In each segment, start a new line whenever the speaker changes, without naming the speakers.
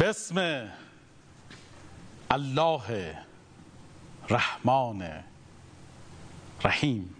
بسم الله رحمان رحیم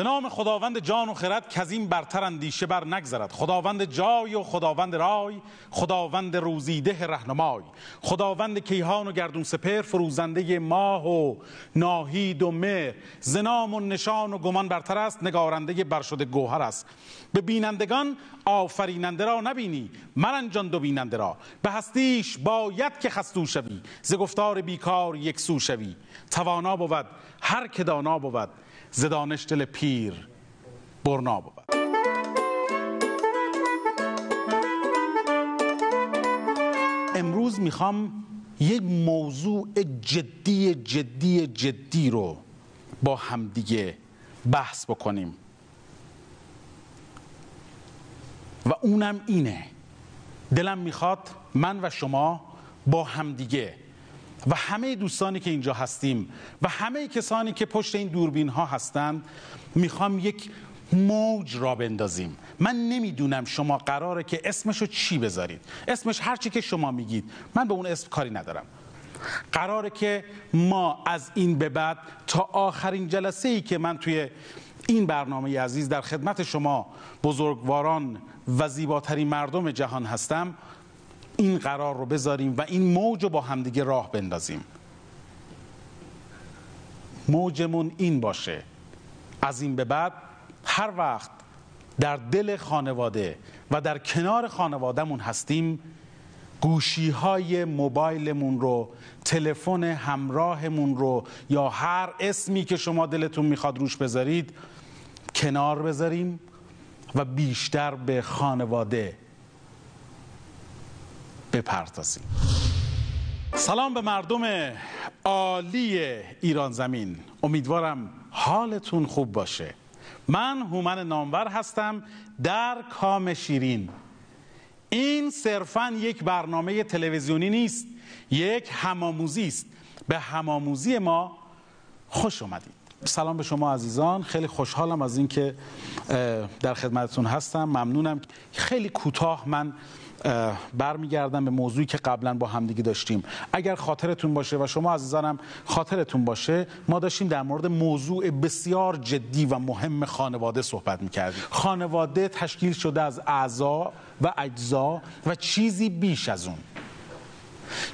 به نام خداوند جان و خرد که از این برتر اندیشه بر نگذرد. خداوند جای و خداوند رای خداوند روزیده رهنمای. خداوند کیهان و گردون سپر فروزنده ماه و ناهید و مهر. زنام و نشان و گمان برتر است نگارنده برشده گوهر است. به بینندگان آفریننده را نبینی مرنجان دو بیننده را. به هستیش باید که خستو شوی ز گفتار بیکار یک سو شوی. توانا بود هر که دانا بود. ز دانش دل پیر برنا بود. امروز می‌خوام یک موضوع جدی جدی جدی رو با همدیگه بحث بکنیم. و اونم اینه دلم می‌خواد من و شما با همدیگه و همه دوستانی که اینجا هستیم و همه کسانی که پشت این دوربین ها هستند می‌خوام یک موج را بندازیم. من نمی‌دونم شما قراره که اسمشو چی بذارید. اسمش هرچی که شما میگید. من به اون اسم کاری ندارم. قراره که ما از این به بعد تا آخرین جلسه ای که من توی این برنامه عزیز در خدمت شما بزرگواران و زیباترین مردم جهان هستم این قرار رو بذاریم و این موج رو با همدیگه راه بندازیم. موجمون این باشه. از این به بعد هر وقت در دل خانواده و در کنار خانوادهمون هستیم گوشی های موبایلمون رو تلفن همراهمون رو یا هر اسمی که شما دلتون می‌خواد روش بذارید کنار بذاریم و بیشتر به خانواده بپردازیم. سلام به مردم عالی ایران زمین. امیدوارم حالتون خوب باشه. من هومن نامور هستم در کام شیرین. این صرفا یک برنامه تلویزیونی نیست یک هماموزی است. به هماموزی ما خوش اومدید. سلام به شما عزیزان. خیلی خوشحالم از اینکه در خدمتتون هستم. ممنونم. خیلی کوتاه من برمیگردم به موضوعی که قبلا با همدیگه داشتیم. اگر خاطرتون باشه و شما عزیزانم خاطرتون باشه ما داشتیم در مورد موضوع بسیار جدی و مهم خانواده صحبت می‌کردیم. خانواده تشکیل شده از اعضا و اجزا و چیزی بیش از اون.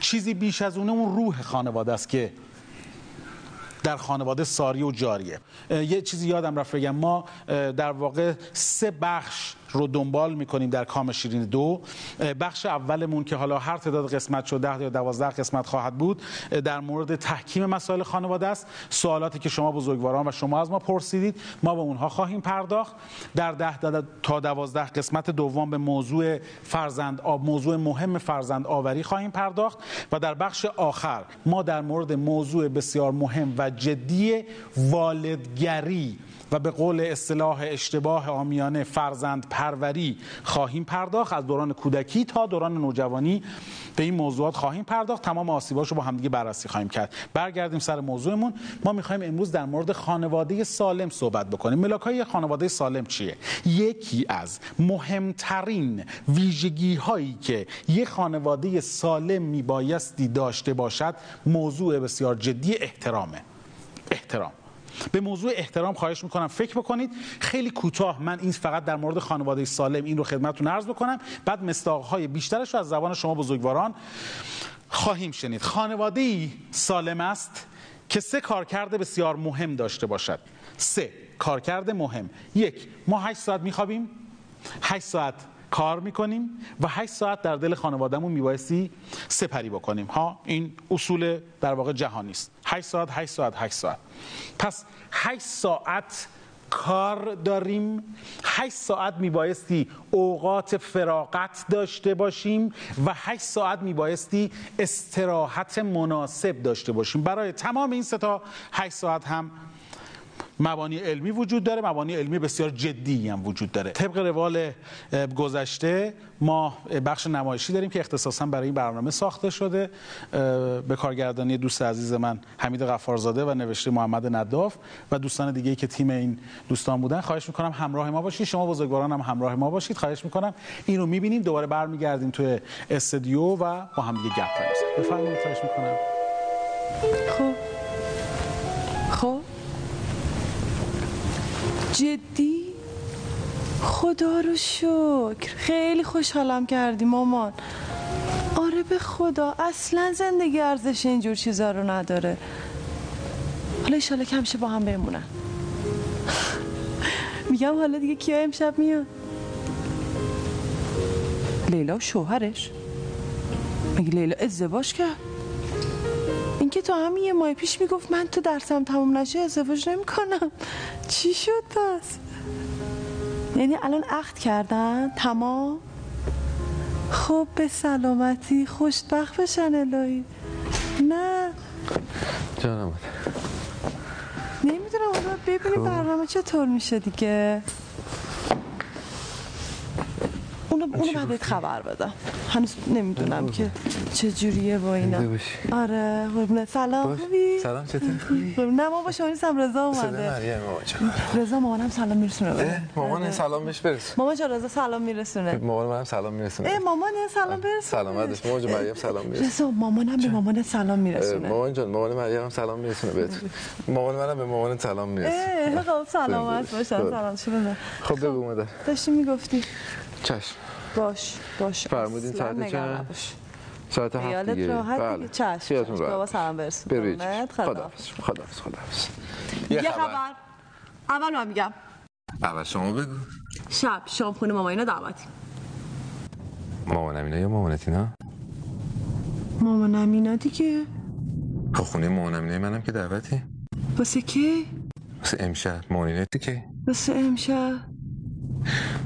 چیزی بیش از اون اون روح خانواده است که در خانواده ساری و جاریه. یه چیزی یادم رفت بگم. ما در واقع سه بخش رو دنبال می‌کنیم در کام شیرین دو. بخش اولمون که حالا هر تعداد قسمت شد ده یا دوازده قسمت خواهد بود در مورد تحکیم مسائل خانواده است. سوالاتی که شما بزرگواران و شما از ما پرسیدید ما به اونها خواهیم پرداخت. در ده تا دوازده قسمت دوم به موضوع فرزند آب موضوع مهم فرزند آوری خواهیم پرداخت. و در بخش آخر ما در مورد موضوع بسیار مهم و جدی والدگری و به قول اصطلاح اشتباه آمیانه فرزند پروری خواهیم پرداخت از دوران کودکی تا دوران نوجوانی به این موضوعات خواهیم پرداخت. تمام آسیباش رو با همدیگه بررسی خواهیم کرد. برگردیم سر موضوعمون. ما می‌خوایم امروز در مورد خانواده سالم صحبت بکنیم. ملاک های خانواده سالم چیه؟ یکی از مهمترین ویژگی هایی که یه خانواده سالم میبایستی داشته باشد موضوع بسیار جدی احترامه. احترام. به موضوع احترام خواهش می‌کنم. فکر بکنید خیلی کوتاه من این فقط در مورد خانواده سالم این رو خدمتتون عرض بکنم. بعد مستاقهای بیشترش رو از زبان شما بزرگواران خواهیم شنید. خانواده سالم است که سه کارکرد بسیار مهم داشته باشد. سه کارکرد مهم. یک ما هشت ساعت میخوابیم. هشت ساعت کار می‌کنیم و 8 ساعت در دل خانوادهمون میبایستی سپری بکنیم. ها این اصول در واقع جهانی است. 8 ساعت 8 ساعت 8 ساعت. پس 8 ساعت کار داریم. 8 ساعت میبایستی اوقات فراغت داشته باشیم و 8 ساعت میبایستی استراحت مناسب داشته باشیم. برای تمام این ستا 8 ساعت هم مبانی علمی وجود داره مبانی علمی بسیار جدی هم وجود داره. طبق روال گذشته ما بخش نمایشی داریم که اختصاصا برای این برنامه ساخته شده. به کارگردانی دوست عزیز من حمید غفارزاده و نوشته محمد نداف و دوستان دیگه که تیم این دوستان بودن. خواهش می‌کنم همراه ما باشید. شما بزرگواران هم همراه ما باشید. خواهش می‌کنم این رو می‌بینیم دوباره برمیگردیم توی استودیو و با هم دیگه گپ بفرمایید خواهش می‌کنم.
خب. خب. جدی؟ خدا رو شکر. خیلی خوشحالم کردی مامان. آره به خدا اصلا زندگی ارزش اینجور چیزا رو نداره. حالا ایشالا کمشه با هم بمونن. میگم حالا دیگه کیا امشب میاد لیلا و شوهرش. مگه لیلا ازدواج کرد؟ اینکه تا همین یه ماه پیش می‌گفت من تو درسم تموم نشه ازدواج نمی‌کنم. چی شد پس؟ یعنی الان عقد کردن؟ تمام؟ خب به سلامتی خوشبخت بشن الهی. نه.
جانم.
نمی‌دونم حالا ببینی برنامه چطور میشه دیگه. اونو, اونو بعد خبر بدم هنوز نمی‌دونم که چه جوریه با اینا آره قربونه سلام خوبی
سلام چطور خوبی
نه ما با شما نیستم رضا اومده رضا مامانم سلام میرسونه
مامان سلام بهش برس
مامان جان رضا سلام میرسونه
مامان منم سلام میرسونه
ای مامان سلام برسونه
سلام ازش مامان جان مریم سلام میرسونه
رضا مامانم به مامان سلام میرسونه
مامان جان مامان مریم هم سلام میرسونه بهتون مامان منم به مامان سلام میرسونه
ای خب سلامت باشن سلام
خب بگو مادر
داشتی می‌گفتی
چشم
باش باش.
فرمودین ساعت چند؟ ساعت هفت دیگه.
راحت بله. چشم
خیالتون راحت.
بابا سلام برس
برید. خدا خدا خدا
یه خبر. اول من میگم.
اول شما بگو.
شب شام خونه ماما اینا دعوتی
مامان امینا یا مامانت اینا
مامان امینا دیگه.
خب خونه مامان امینه منم که دعوتی.
واسه کی؟
واسه امشب. مامان که
واسه امشب.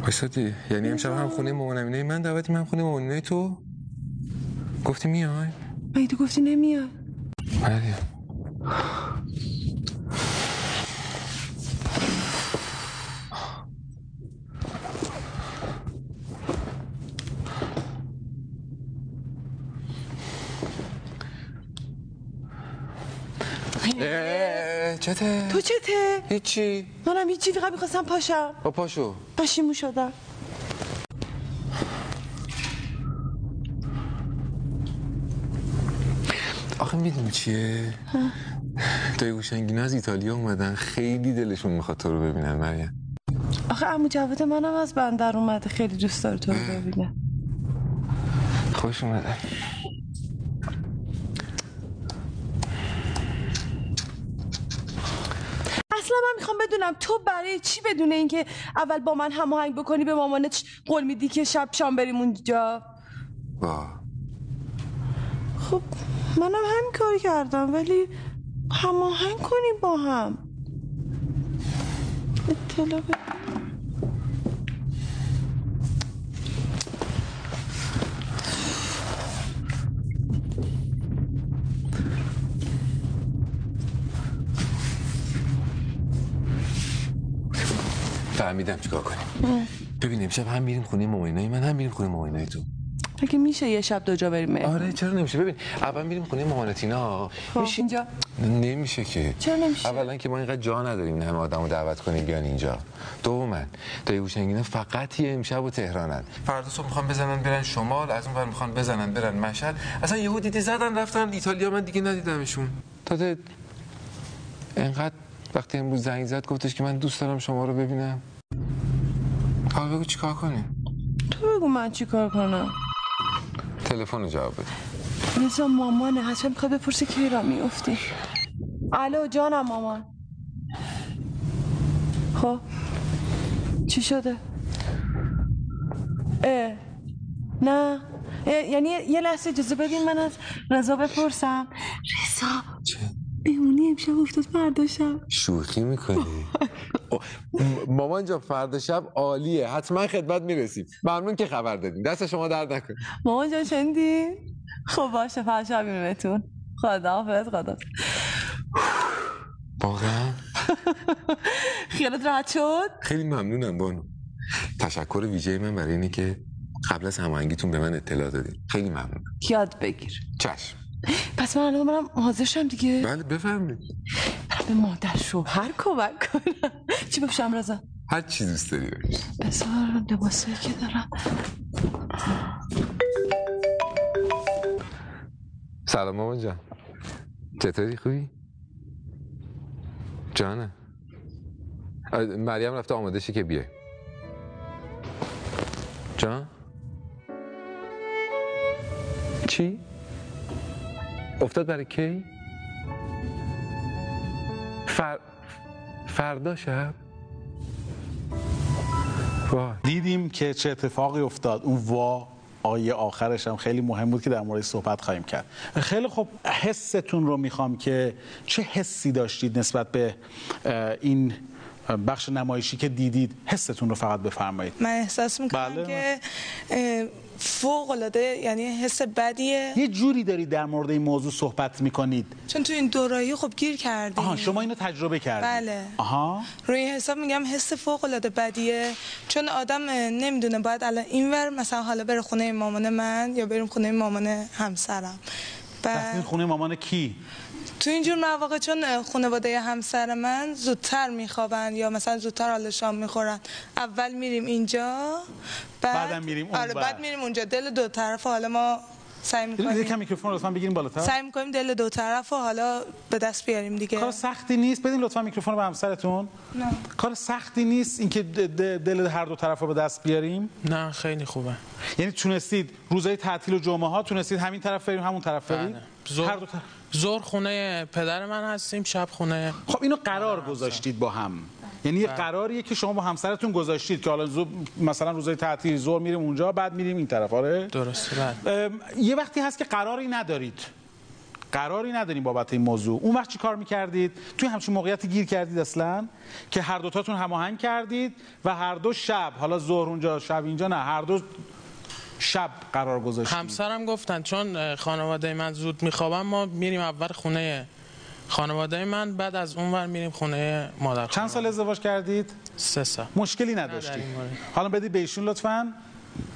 واسه دی. یعنی امشب هم خونه مامان امینه. من دعوتی من خونه مامان. تو؟ گفتی میای؟
مگه تو گفتی نمیای.
مریم چته؟
تو چته؟
هیچی.
منم هیچی فقط می‌خواستم پاشم.
با پاشو.
پشیمو شدم.
آخه می‌دونی چیه؟ دایی گوشنگینا از ایتالیا اومدن خیلی دلشون می‌خواد تو رو ببینن مریم.
آخه امو جواد منم از بندر اومده خیلی دوست داره تو رو ببینه.
خوش اومدن
اصلا بدونم تو برای چی بدونه اینکه اول با من هماهنگ بکنی به مامانت قول میدی که شب شام بریم اونجا؟
با.
خب منم همین کار کردم ولی هماهنگ کنیم با هم. اطلاع
فهمیدم چیکار کنیم. ببین امشب هم میریم خونه مامانای من هم میریم خونه مامانای تو.
اگه میشه یه شب دو جا بریم؟
آره چرا نمیشه؟ ببین اول میریم خونه مامانتینا
میشه اینجا؟
نمیشه که.
چرا نمیشه؟
اولا که ما اینقدر جا نداریم نه همه آدمو دعوت کنیم بیان اینجا. دوما تا هوشنگینا فقط یه امشب و تهرانن. فردا صبح می‌خوان بزنن برن شمال از اون ور می‌خوان بزنن برن مشهد. اصلا یهو دیدی زدن رفتن ایتالیا من دیگه ندیدمشون. تا انقدر وقتی امروز زنگ زد گفتش که من دوست دارم شما رو ببینم. حالا بگو چیکار کنیم
تو بگو من چیکار کنم؟
تلفن جواب بده.
رضا مامانه حتما می‌خواد بپرسه کی را میفتی. الو جانم مامان. خب چی شده؟ اه نه. یعنی یه لحظه اجازه بدین من از رضا بپرسم. رضا.
چه؟
بمونی امشب افتاد فردا شب.
شوخی می‌کنی؟ مامان جا فردا شب عالیه. حتما خدمت می‌رسیم. ممنون که خبر دادین. دست شما درد نکن
مامان جان شنیدی خب باشه. فردا شب میبینمتون. خدا حافظ خدا
واقعا؟
خیالت راحت شد؟
خیلی ممنونم بانو. تشکر ویژه من برای اینه که قبل از هماهنگیتون به من اطلاع دادیم خیلی ممنون
یاد بگیر.
چشم.
پس من الان برم حاضر شم دیگه.
بله بفرمایید.
برم به مادر شوهر کمک کنم. چی بپوشم رضا
هر چی دوست داری.
بذار لباسایی که دارم.
سلام مامان جان. چطوری؟ خوبی؟ جانه مریم رفته آماده شه که بیای. جان؟ چی؟ افتاد برای کی؟ فر... فردا شب؟ وای
دیدیم که چه اتفاقی افتاد اون وا آیه آخرش هم خیلی مهم بود که در مورد صحبت خواهیم کرد خیلی خب حستون رو می‌خوام که چه حسی داشتید نسبت به این بخش نمایشی که دیدید حستون رو فقط بفرمایید.
من احساس می‌کنم
بله.
که فوق العاده یعنی حس بدیه.
یه جوری دارید در مورد این موضوع صحبت می‌کنید.
چون تو این دورایی خب گیر کردیم.
آها شما اینو تجربه کردید.
بله.
آها.
روی حساب میگم حس فوق العاده بدیه. چون آدم نمی‌دونه باید الان اینور مثلا حالا بره خونه مامان من یا بریم خونه مامان همسرم. بعد
خونه مامان کی؟
تو اینجور مواقع چون خانواده همسر من زودتر میخوابن یا مثلا زودتر حال شام می‌خورن. اول میریم اینجا بعد
بعدم میریم اونور.
آره بعد میریم اونجا. دل دو طرف حالا ما سعی
یه
می‌کنیم.
کم میکروفون لطفا بگیریم بالاتر.
سعی می‌کنیم دل دو طرف و حالا به دست بیاریم دیگه.
کار سختی نیست. بدین لطفا میکروفون رو به همسرتون.
نه.
کار سختی نیست اینکه دل هر دو طرف رو به دست بیاریم.
نه خیلی خوبه.
یعنی تونستید روزهای تعطیل و جمعه ها تونستید همین طرف بریم همون طرف بریم؟
بله.
هر دو طرف.
زور خونه پدر من هستیم شب خونه
خب اینو قرار گذاشتید با هم. یعنی یه قراریه که شما با همسرتون گذاشتید که حالا زو... مثلا روزهای تعطیل زور میریم اونجا بعد میریم این طرف. آره؟
درسته بله.
یه وقتی هست که قراری ندارید. قراری نداریم بابت این موضوع. اون وقت چی کار می‌کردید؟ توی همچین موقعیتی گیر کردید اصلا؟ که هر دوتاتون هماهنگ کردید و هر دو شب حالا ظهر اونجا شب اینجا نه هر دو شب قرار گذاشتید
همسرم گفتن چون خانواده من زود میخوابن ما میریم اول خونه خانواده من بعد از اون ور میریم خونه مادر
چند سال ازدواج کردید؟
سه سال.
مشکلی نداشتید. حالا بدید به ایشون لطفا.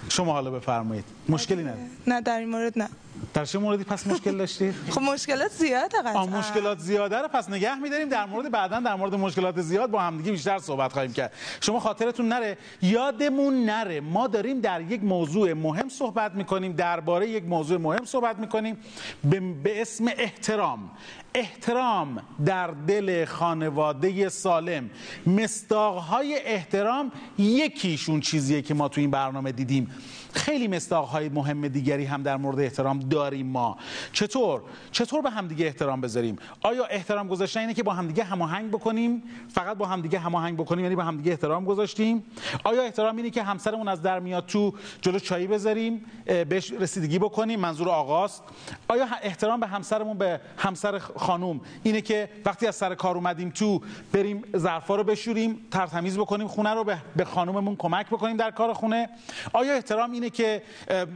شما حالا بفرمایید. مشکلی ندارید.
نه در این مورد نه.
در چه موردی پس مشکل داشتید
خب مشکلات زیاده قطعا.
مشکلات زیاده رو پس نگه میداریم. در مورد بعدا در مورد مشکلات زیاد با همدیگه بیشتر صحبت خواهیم کرد. شما خاطرتون نره. یادمون نره. ما داریم در یک موضوع مهم صحبت می‌کنیم. درباره یک موضوع مهم صحبت می‌کنیم. به, به اسم احترام. احترام در دل خانواده سالم. مستاقهای احترام یکیشون چیزیه که ما تو این برنامه دیدیم. خیلی مستاقهای مهم دیگری هم در مورد احترام داریم ما. چطور؟ چطور به همدیگه احترام بذاریم؟ آیا احترام گذاشتن اینه که با همدیگه هماهنگ بکنیم؟ فقط با همدیگه هماهنگ بکنیم یعنی با همدیگه احترام گذاشتیم؟ آیا احترام اینه که همسرمون از در میاد تو جلو چایی بذاریم بهش رسیدگی بکنیم منظور آقاست؟ آیا احترام به همسرمون به همسر خانوم اینه که وقتی از سر کار اومدیم تو بریم ظرفا رو بشوریم ترتمیز بکنیم خونه رو به خانوممون کمک بکنیم در کار خونه. آیا احترام اینه که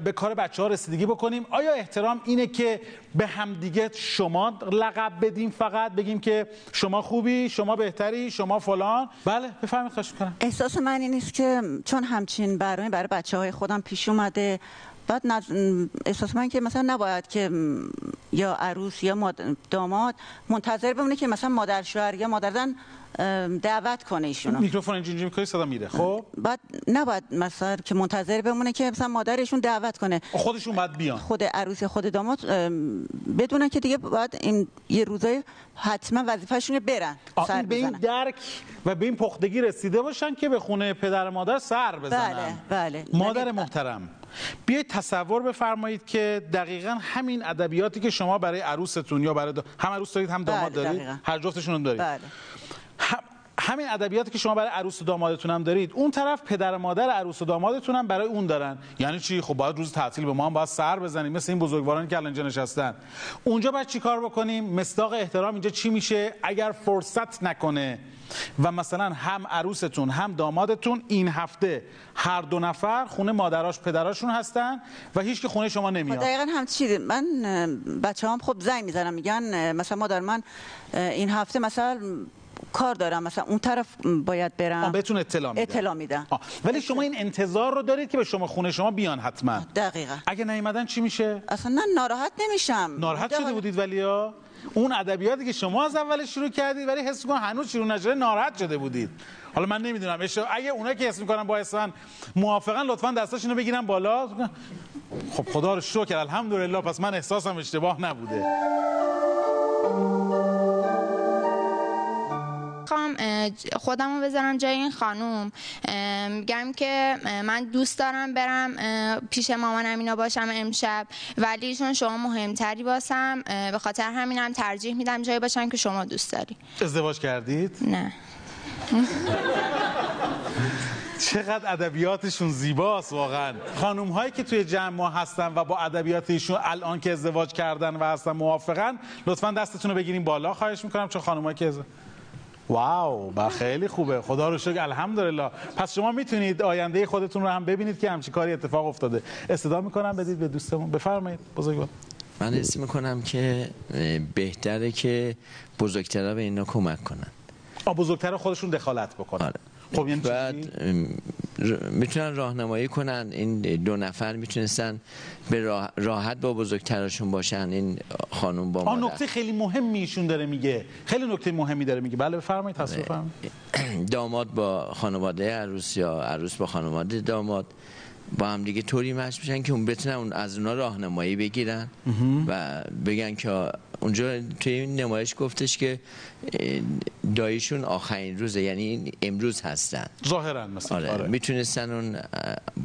به کار بچه ها رسیدگی بکنیم؟ آیا احترام اینه که به همدیگه شما لقب بدیم فقط؟ بگیم که شما خوبی شما بهتری شما فلان؟ بله بفرمایید خواهش می‌کنم.
احساس من این نیست که چون همچین برای بچه های خودم پیش اومده بعد احساس من که مثلا نباید که یا عروس یا ماد- داماد منتظر بمونه که مثلا مادر شوهر یا مادر زن دعوت کنه ایشونو.
میکروفون اینجوری می‌کنی صدا میره. خب؟
بعد نباید مثلا که منتظر بمونه که مثلا مادرشون دعوت کنه.
خودشون باید بیان.
خود عروس خود داماد ام، بدونن که دیگه باید این یه روزای حتما وظیفه‌شون برن سر
به این. درک و به این پختگی رسیده باشن که به خونه پدر مادر سر بزنن.
بله، بله.
مادر محترم. بیایید تصور بفرمایید که دقیقا همین ادبیاتی که شما برای عروستون یا برای دا... هم عروس دارید هم داماد
بله،
دارید
دقیقاً.
هر جفتشون هم دارید
بله
هم- همین ادبیاتی که شما برای عروس و دامادتون هم دارید اون طرف پدر و مادر عروس و دامادتون هم برای اون دارن. یعنی چی؟ خب باید روز تعطیل به ما هم باید سر بزنیم مثل این بزرگوارانی که الان نشستن. اونجا چی کار بکنیم؟ مصداق احترام اینجا چی میشه؟ اگر فرصت نکنه و مثلا هم عروستون هم دامادتون این هفته هر دو نفر خونه مادراش پدراشون هستن و هیچ که خونه شما نمیاد.
دقیقا هم چیزی من بچه هم خب زنگ می‌زنم میگن مثلا مادر من این هفته مثلا کار دارم. مثلا اون طرف باید برم.
بهتون اطلاع میدن
اطلاع میدن
ولی شما این انتظار رو دارید که به شما خونه شما بیان حتما.
دقیقا.
اگه نیومدن چی میشه؟
اصلا نه ناراحت نمیشم.
ناراحت شده بودید ولی ها؟ اون ادبیاتی که شما از اول شروع کردید ولی حس می‌کنم هنوز شروع نشده ناراحت شده بودید. حالا من نمی‌دونم. اگه اونا که حس می‌کنن با من موافقا لطفا دستاشونو بگیرن بالا. خب خدا رو شکر الحمدلله پس من احساسم اشتباه نبوده.
خواهم خودم رو بذارم جای این خانوم. میگم که من دوست دارم برم پیش مامانم اینا باشم امشب. ولی چون شما مهمتری باسم. به خاطر همینم ترجیح میدم جایی باشم که شما دوست داری.
ازدواج کردید؟
نه.
چقدر ادبیاتشون زیباست واقعا. خانوم هایی که توی جمع ما هستن و با ادبیاتشون الان که ازدواج کردن و هستن موافقن لطفا دستتون رو بگیریم بالا. خواهش می‌کنم چون خانوم که واو با خیلی خوبه. خدا رو شکر الحمدلله. پس شما می‌تونید آینده خودتون رو هم ببینید که همچی کاری اتفاق افتاده. استدا می‌کنم بدید به دوستمون. بفرمایید بزرگوار.
من حس می‌کنم که بهتره که بزرگترها به اینا کمک کنن.
آ بزرگتر خودشون دخالت بکنن. آره. خب یعنی
بعد می‌تونن راهنمایی کنن. این دو نفر می‌تونستن به راحت با بزرگترشون باشن. این خانم با
مادر. نکته خیلی مهمی ایشون داره میگه. خیلی نکته مهمی داره میگه. بله بفرمایید تصریف
داماد با خانواده عروس یا عروس با خانواده داماد با هم دیگه طوری مش میشن که اون بتونن از اونا راهنمایی بگیرن و بگن که اونجا توی این نمایش گفتش که دایشون آخرین روزه یعنی امروز هستن
ظاهرا مثلا
آره. آره. می‌تونستن اون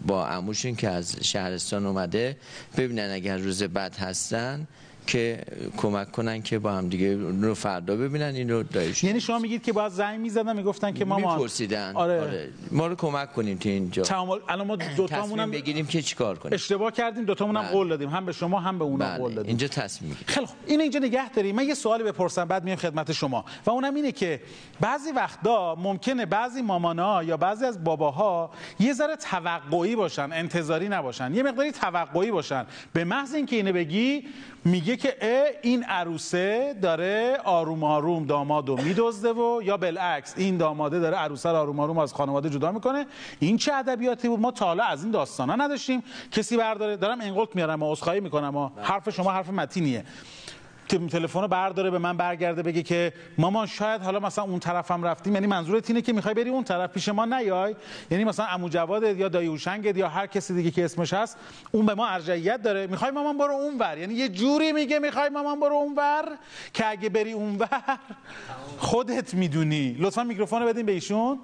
با عموشون که از شهرستان اومده ببینن اگر روز بعد هستن که کمک کنن که با هم دیگه رو فردا ببینن این رو دایش.
یعنی شما میگید که باید زنگ می‌زدن می‌گفتن که ما
میپرسیدن. آره. آره. ما رو کمک کنیم تو اینجا.
تعامل الان ما دو تامون هم
بگیریم که چیکار کنیم.
اشتباه کردیم دو تامون هم بله. قول دادیم. هم به شما هم به اونا بله. قول دادیم.
اینجا تصمیم می‌گیریم.
خیلی خوب. اینو اینجا نگه داریم. من یه سوالی بپرسم بعد میام خدمت شما. و اونم اینه که بعضی وقتا ممکنه بعضی مامانا یا بعضی از باباها یه ذره توقعی باشن انتظاری نباشن. یه مقداری توقعی باشن. به محض اینکه اینو بگی میگه که این عروسه داره آروم آروم داماد رو میدزده و یا بالعکس این داماده داره عروسه رو آروم آروم از خانواده جدا می‌کنه. این چه ادبیاتی بود؟ ما تا حالا از این داستانا نداشتیم. کسی برداره دارم انقلت میارم و عذرخواهی می‌کنم و حرف شما حرف متینیه. تلفن رو برداره به من برگرده بگه که مامان شاید حالا مثلا اون طرفم رفتیم. یعنی منظورت اینه که می‌خوای بری اون طرف پیش ما نیای؟ یعنی مثلا عمو جواد یا دایی هوشنگ یا هر کسی دیگه که اسمش هست اون به ما ارجحیت داره. می‌خوای مامان برو اون ور. یعنی یه جوری میگه می‌خوای مامان برو اون ور که اگه بری اون ور خودت می‌دونی. لطفا میکروفون رو بدین به ایشون.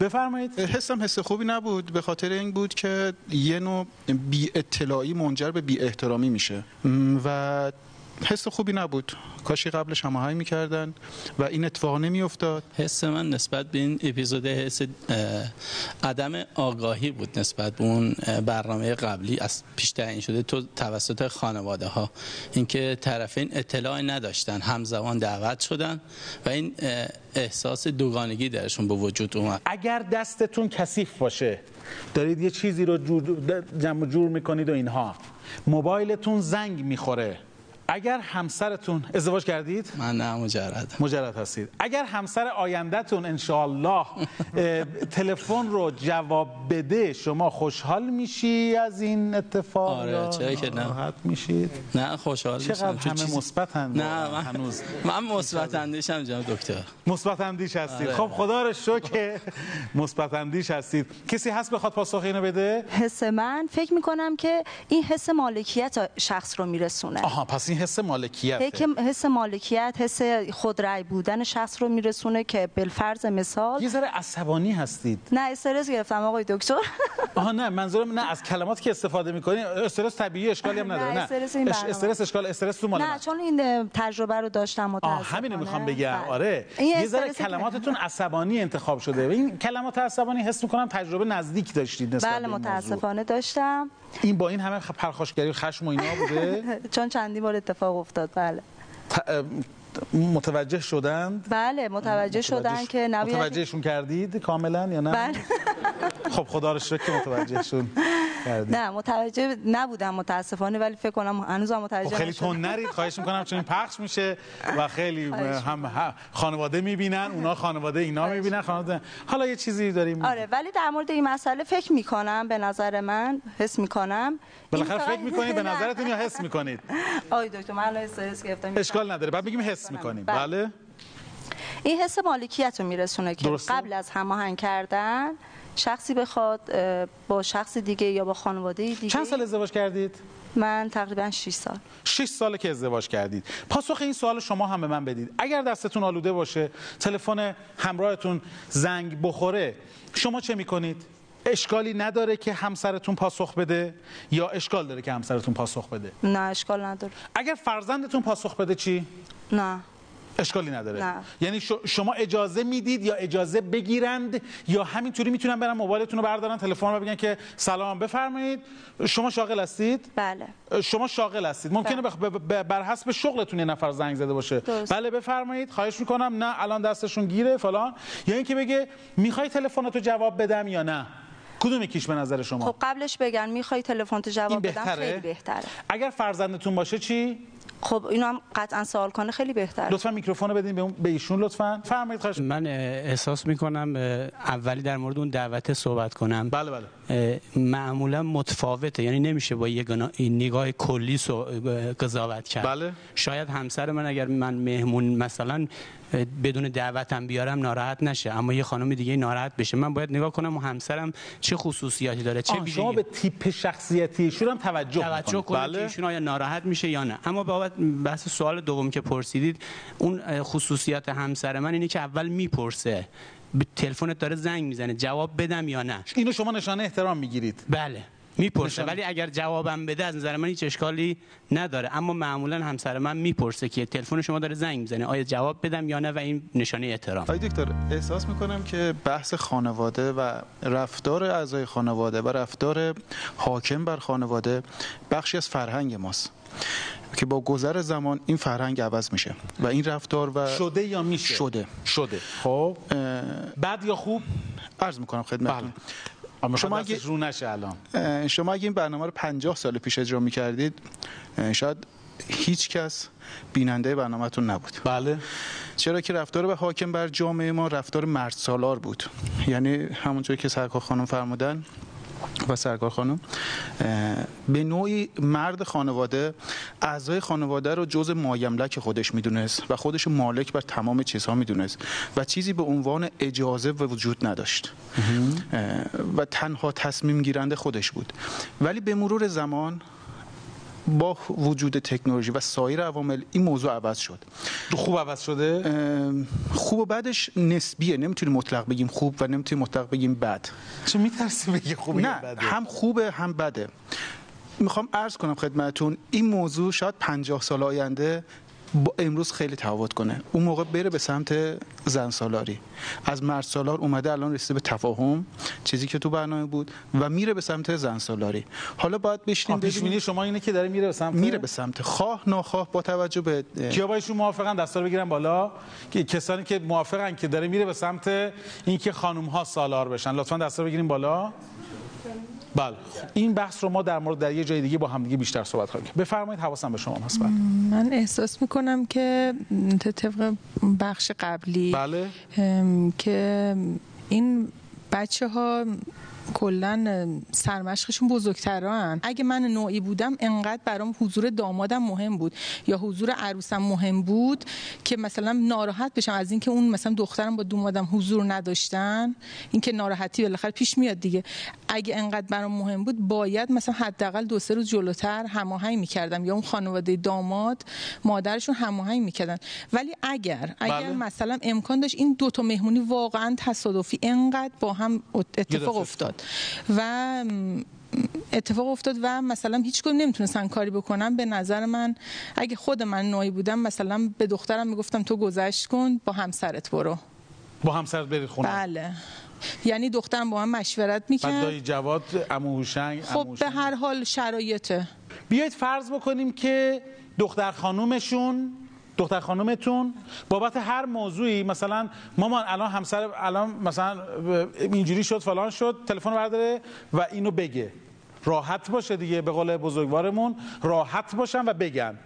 بفرمایید.
حسم حس خوبی نبود؟ به خاطر این بود که یه نوع بی اطلاعی منجر به بی احترامی میشه و حس خوبی نبود. کاشی قبلش هماهنگ می‌کردن و این اتفاق نمیافتاد.
حس من نسبت به این اپیزود حس عدم آگاهی بود نسبت به اون برنامه قبلی. از پیش تعیین شده تو توسط خانواده ها اینکه طرفین اطلاعی نداشتن همزمان دعوت شدن و این احساس دوگانگی درشون به وجود اومد.
اگر دستتون کثیف باشه دارید یه چیزی رو جور جمع جور می‌کنید و اینها. موبایلتون زنگ می‌خوره. اگر همسرتون ازدواج کردید؟
من نه مجرد.
مجرد هستید. اگر همسر آیندهتون انشاءالله تلفن رو جواب بده شما خوشحال میشی از این اتفاق؟
آره چه که نه.
راحت میشید؟
نه خوشحال
چقدر همه چیز... مثبت
نه من هنوز. من مثبت اندیشم جناب دکتر.
مثبت اندیش هستید. آره. خب خدا رو شکر. مثبت اندیش هستید. کسی هست بخواد پاسخ اینو بده؟
حس من؟ فکر می‌کنم که این حس مالکیت شخص رو میرسونه.
آها پس این حس مالکیت
حس مالکیت حس خودرأی بودن شخص رو میرسونه که بالفرض مثال.
یه ذره عصبانی هستید.
نه استرس گرفتم آقای دکتر.
آها نه منظورم نه از کلماتی که استفاده می‌کنین استرس طبیعی اشکالی هم نداره نه.
استرس
این استرس اشکال استرس تو مال
نه چون این تجربه رو داشتم متاسفانه.
همین می‌خوام بگم. بله. آره. یه ذره کلماتتون عصبانی انتخاب شده. این کلمات عصبانی حس می‌کنم تجربه نزدیک داشتید نسبت
بله متاسفانه داشتم.
این با این همه پرخاشگری خشم و اینا بوده؟
چون چندی بار اتفاق افتاد. بله.
متوجه شدن؟
بله متوجه شدن که
نباید متوجهشون کردید کاملا یا نه؟
بله.
خب خدا رو شکر که متوجه شدن کردی
نه متوجه نبودم متاسفانه ولی فکر کنم هنوزم متوجه
خیلی. تون نرید. خواهش می‌کنم چون این پخش میشه و خیلی هم خانواده می‌بینن اونا خانواده اینا می‌بینن خانواده حالا یه چیزی داریم.
آره ولی در مورد این مسئله فکر می‌کنم به نظر من حس می‌کنم.
بالاخره فکر می‌کنید به نظرتون یا حس می‌کنید؟
آی دکتر من الان استرس گرفتم.
اشکال نداره. بعد میگیم حس می‌کنیم.
بله.
بله.
این حس مالکیت رو میرسونه که
درسته.
قبل از هماهنگ کردن شخصی بخواد با شخص دیگه یا با خانواده دیگه.
چند سال ازدواج کردید؟
من تقریبا 6 سال.
6 ساله که ازدواج کردید. پاسخ این سوال شما هم به من بدید. اگر دستتون آلوده باشه تلفن همراهتون زنگ بخوره شما چه می‌کنید؟ اشکالی نداره که همسرتون پاسخ بده یا اشکال داره که همسرتون پاسخ بده؟
نه اشکال نداره.
اگر فرزندتون پاسخ بده چی؟
نه.
اشکالی نداره.
نه.
یعنی شما اجازه می‌دید یا اجازه بگیرند یا همینطوری می‌تونن برن موبایلتون رو بردارن تلفن رو بگن که سلام بفرمایید. شما شاغل هستید؟
بله.
شما شاغل هستید. ممکنه بخ... ب- ب- بر حسب شغلتون یه نفر زنگ زده باشه.
درست.
بله بفرمایید. خواهش می‌کنم. نه الان دستشون گیره فلان. یا اینکه بگه می‌خوای تلفنتو جواب بدم یا نه؟ کدوم یکیش به نظر شما؟
خب قبلش بگن می‌خوای تلفن تو جواب بدم خیلی بهتره.
اگر فرزندتون باشه چی؟
خب اینو هم قطعا سوال کنه خیلی بهتره.
لطفا میکروفون رو بدین به, اون... به ایشون لطفا. فرمایید خواهش.
من احساس می‌کنم اولی در مورد اون دعوت صحبت کنم.
بله بله.
معمولا متفاوته. یعنی نمیشه با یه نگاه کلی سو- قضاوت کرد.
بله.
شاید همسر من اگر من مهمون مثلا بدون دعوتم بیارم ناراحت نشه. اما یه خانم دیگه ناراحت بشه. من باید نگاه کنم و همسرم چه خصوصیاتی داره چه
آه، شما به تیپ شخصیتی ایشون هم توجه
توجه. کنید که ایشون آیا ناراحت میشه یا نه. اما بابت بحث سوال دوم که پرسیدید اون اه، خصوصیات همسر من اینه که اول می‌پرسه تلفنت داره زنگ می‌زنه. جواب بدم یا نه؟
اینو شما نشانه احترام می‌گیرید.
بله. می‌پرسه. ولی اگر جوابم بده از نظر من هیچ اشکالی نداره. اما معمولا همسر من می‌پرسه که تلفن شما داره زنگ می‌زنه. آیا جواب بدم یا نه؟ و این نشانه احترام.
آقای دکتر احساس می‌کنم که بحث خانواده و رفتار اعضای خانواده و رفتار حاکم بر خانواده بخشی از فرهنگ ماست. که با گذر زمان این فرهنگ عوض میشه و این رفتار و
شده یا میشه؟
شده.
شده. خب؟ بد یا خوب؟
عرض می‌کنم خدمتتون.
اما
شما اگه-
رو نشه الان.
شما اگه این برنامه رو 50 سال پیش اجرا می‌کردید شاید هیچ کس بیننده برنامهتون نبود.
بله.
چرا که رفتار به حاکم بر جامعه ما رفتار مرد سالار بود. یعنی همونجوری که سرکار خانم فرمودن و سرکار خانم به نوعی مرد خانواده اعضای خانواده رو جز مایملک خودش می‌دونست و خودش مالک بر تمام چیزها می‌دونست و چیزی به عنوان اجازه و وجود نداشت. و تنها تصمیم گیرنده خودش بود. ولی به مرور زمان با وجود تکنولوژی و سایر عوامل این موضوع عوض شد.
خوب عوض شده؟
خوب و بدش نسبیه. نمی‌تونیم مطلق بگیم خوب و نمی‌تونیم مطلق بگیم بد.
چه میترسی بگی خوبه
نه
بده؟
هم خوبه هم بده. می‌خوام عرض کنم خدمتون این موضوع شاید 50 سال آینده امروز خیلی تفاوت کنه. اون موقع بره به سمت زن سالاری از مرد سالار اومده الان رسیده به تفاهم چیزی که تو برنامه بود و میره به سمت زن سالاری حالا باید بشینیم
بینی شما اینه که داره میره به سمت
میره به سمت خواه ناخواه با توجه به
کیا با ایشون موافقن؟ دستا رو بگیرن بالا. که کسانی که موافقن که داره میره به سمت اینکه خانم ها سالار بشن. لطفا دستا بگیریم بالا. بله. این بحث رو ما در مورد در یه جای دیگه با هم دیگه بیشتر صحبت خواهیم کرد. بفرمایید حواسم به شما هست. بله.
من احساس می‌کنم که طبق بخش قبلی
بله.
که این بچه ها کلا سرمشقشون بزرگتران. اگه من نوعی بودم انقدر برام حضور دامادم مهم بود. یا حضور عروسم مهم بود که مثلا ناراحت بشم از اینکه اون مثلا دخترم با دومادم حضور نداشتن. اینکه ناراحتی بالاخره پیش میاد دیگه. اگه انقدر برام مهم بود باید مثلا حداقل دو سه روز جلوتر هماهنگ می‌کردم. یا اون خانواده داماد مادرشون هماهنگ می‌کردن. ولی اگر اگر
بله.
مثلا امکان داشت این دو تا مهمونی واقعا تصادفی انقدر با هم اتفاق افتاد. و اتفاق افتاد و مثلا هیچ کدوم نمی‌تونستن کاری بکنم به نظر من اگه خود من نوعی بودم مثلا به دخترم می‌گفتم تو گذشت کن با همسرت برو.
با همسرت برید خونه.
بله. یعنی دخترم با من مشورت می‌کرد.
دایی جواد عمو هوشنگ
خب به هر حال شرایطه.
بیایید فرض بکنیم که دختر خانومشون دختر خانومتون بابت هر موضوعی مثلا مامان الان همسر الان مثلا اینجوری شد فلان شد تلفن برداره و اینو بگه. راحت باشه دیگه به قول بزرگوارمون راحت باشن و بگن.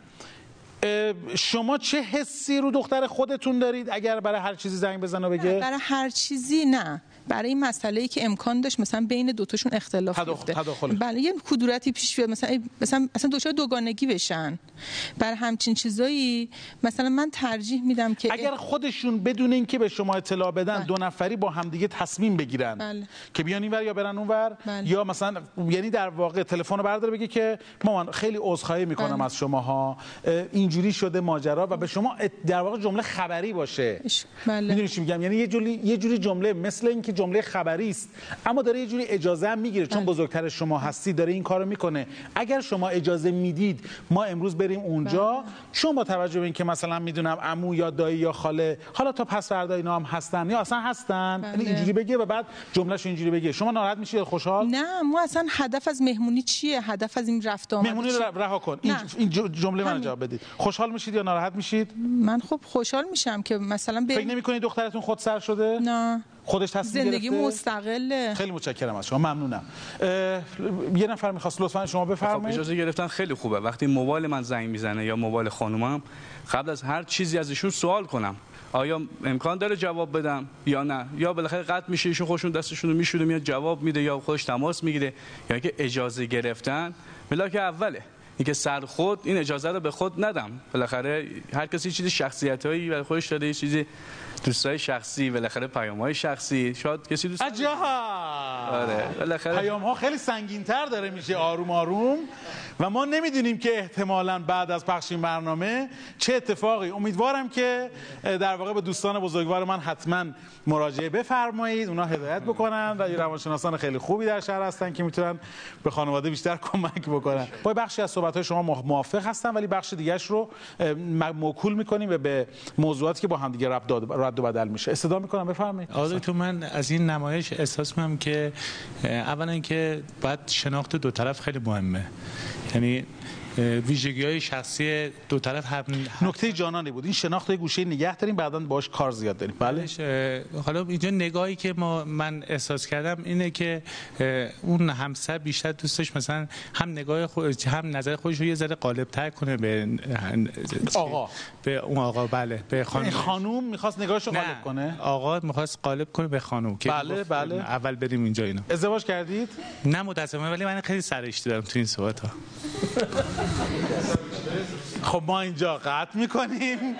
شما چه حسی رو دختر خودتون دارید اگر برای هر چیزی زنگ بزنه بگه
برای هر چیزی نه برای این مسئله ای که امکان داشت مثلا بین دوتاشون اختلاف
تداخل-
بیفته
تداخل.
بله یه کدورتی پیش بیاد مثلا مثلا اصلا دچار دوگانگی بشن برای همچین چیزایی مثلا من ترجیح میدم که
اگر خودشون بدون اینکه به شما اطلاع بدن دو نفری با همدیگه تصمیم بگیرن
بله.
که بیان اینور یا برن اونور
بله.
یا مثلا یعنی در واقع تلفن رو برداره بگه که مامان خیلی عذرخواهی می‌کنم
بله.
از شماها اه، اینجوری شده ماجرا و به شما در واقع جمله خبری باشه.
بله.
می‌دونی چی میگم؟ یعنی یه جوری یه جوری جمله مثل اینکه جمله خبری است اما داره یه جوری اجازه هم می‌گیره. چون بزرگتر شما هستی داره این کارو می‌کنه. اگر شما اجازه می‌دید ما امروز بریم اونجا. چون با توجه به اینکه مثلا می‌دونم عمو یا دایی یا خاله حالا تا پس فردا اینا هم هستن یا اصلا هستن یعنی اینجوری بگه و بعد جملهش اینجوری بگه. شما ناراحت میشید خوشحال؟
نه ما اصلا هدف از مهمونی چیه؟ هدف از این رفت آمد
مهمونی رو؟ رها کن. این, جمله من. جواب بدید. خوشحال میشید یا ناراحت میشید؟
من خب خوشحال میشم که مثلا
فکر
به
نمی‌کنید دخترتون خود سر شده؟
نه.
خودش تصمیم
زندگی
گرفته؟
مستقله.
خیلی متشکرم از شما ممنونم. اه، یه نفر می‌خواست لطفا شما
خب
بفرمایید
اجازه گرفتن خیلی خوبه. وقتی موبایل من زنگ می‌زنه یا موبایل خانومم قبل از هر چیزی از ایشون سوال کنم. آیا امکان داره جواب بدم یا نه؟ یا بالاخره قطع میشه ایشون خودشون دستشون رو میشوره میاد جواب میده یا خودش تماس می‌گیره؟ یا اینکه اجازه گرفتن؟ ملاک اوله. اینکه سر خود این اجازه رو به خود ندم. بالاخره هر کسی چیزی شخصیتایی برای خودش داره یه چیزی دوستای شخصی بالاخره پیام‌های شخصی. شاید کسی دوست.
عجب
آره بالاخره
پیام ها خیلی سنگین تر داره میشه آروم آروم. و ما نمی‌دونیم که احتمالا بعد از پخش این برنامه چه اتفاقی. امیدوارم که در واقع به دوستان بزرگوار من حتما مراجعه بفرمایید اونا هدایت بکنن و روانشناسان خیلی خوبی در شهر هستن که می‌تونن به خانواده بیشتر کمک بکنن. با بخشی از صحبت های شما مو- موافق هستم ولی بخش دیگرش رو موکول می‌کنیم به موضوعاتی که با هم دیگه رد و بدل میشه. استدا می‌کنم بفرمایید.
آقای تو من از این نمایش احساس می‌کنم که اولا که باید شناخت دو طرف خیلی مهمه. یعنی ویژگی های شخصی دو طرف هم
نکته جانانی بود. این شناخت گوشه نگه داریم بعدا باش کار زیاد داریم. بله؟
اه، حالا اینجا نگاهی که ما من احساس کردم اینه که اون همسر بیشتر دوست داشت مثلا هم نگاه خود هم نظر خودش رو یه ذره غالب تر کنه به
آقا.
به اون آقا بله به خانم
این خانوم می‌خواست نگاهش رو
نه.
غالب کنه؟
آقا می‌خواست قالب کنه به خانم که
بله، بله.
اول بریم اینجا اینا.
ازدواج کردید؟
نه متاسفانه ولی من خیلی سرشتی دارم تو این صحبت ها
خب ما اینجا قطع می‌کنیم.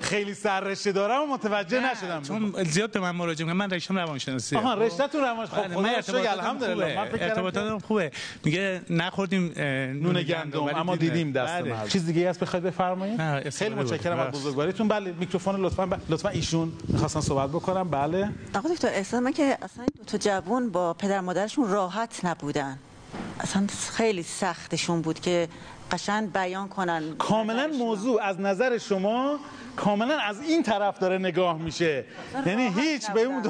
خیلی سررشته دارم و متوجه نشدم.
چون زیاد به من مراجعه می‌کنن من رشتم روانشناسی.
آها رشتهتون روان خب
بله،
خدا شکر
ارتباطاتم
الحمدلله.
ارتباطاتم خوبه. میگه نخوردیم
نون گندم. اما دیدیم. دست
بله.
مردم چیز دیگه هست بخواید بفرمایید؟ خیلی متشکرم. از بزرگواریتون. بله میکروفون لطفا. لطفا ایشون می‌خواستن صحبت بکنم بله.
آقا دکتر احساس من که اصلا دو تا جوون با پدر مادرشون راحت نبودن. اصلا خیلی سختشون بود که قشنگ بیان کنن.
کاملا موضوع از نظر شما کاملا از این طرف داره نگاه میشه. یعنی هیچ به اون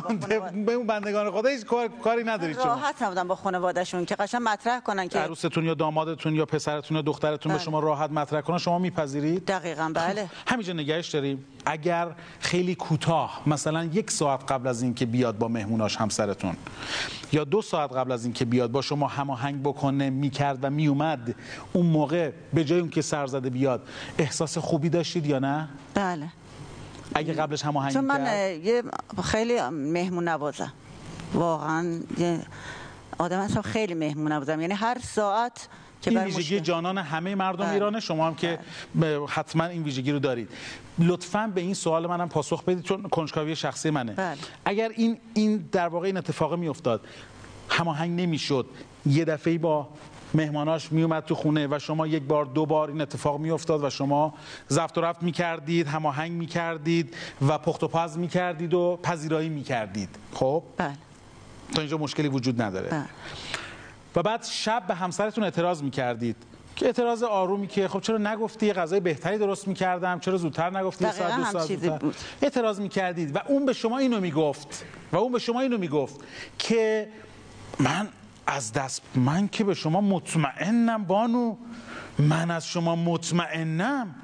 به اون بندگان خدا هیچ کار- کاری ندارید شما.
راحت نبودن با خانوادهشون که قشنگ مطرح کنن که
عروستون یا دامادتون یا پسرتون یا دخترتون به
بله.
شما راحت مطرح کنن شما میپذیرید؟
دقیقا بله.
همینجا نگهش داریم. اگر خیلی کوتاه مثلا یک ساعت قبل از اینکه بیاد با مهموناش همسرتون یا دو ساعت قبل از اینکه بیاد با شما هماهنگ بکنه می‌کرد و میومد اون موقع به جای اون که سر زده بیاد احساس خوبی داشتید یا نه؟
بله.
اگه قبلش هماهنگ
چون من یه خیلی مهمون نوازم واقعا یه آدم اصلا خیلی مهمون نوازم یعنی هر ساعت که
این ویژگی جانان همه مردم
بله.
ایرانه شما هم که ب- حتما این ویژگی رو دارید. لطفا به این سوال منم پاسخ بدید چون کنجکاوی شخصی منه.
بله.
اگر این این در واقع این اتفاق میافتاد هماهنگ نمی‌شد. یه دفعه با مهماناش میومد تو خونه و شما یک بار دو بار این اتفاق میافتاد و شما زفت و رفت می‌کردید هماهنگ می‌کردید و پخت و پز می‌کردید و پذیرایی می‌کردید. خب؟
بله.
تا اینجا مشکلی وجود نداره.
بله.
و بعد شب به همسرتون اعتراض می‌کردید. که اعتراض آرومی که خب چرا نگفتی؟ غذای بهتری درست می‌کردم. چرا زودتر نگفتی؟ ساعت دو ساعت زودتر.
بود.
اعتراض می‌کردید. و اون به شما اینو می‌گفت. و اون به شما اینو می‌گفت که من از دست من که به شما مطمئنم بانو من از شما مطمئنم.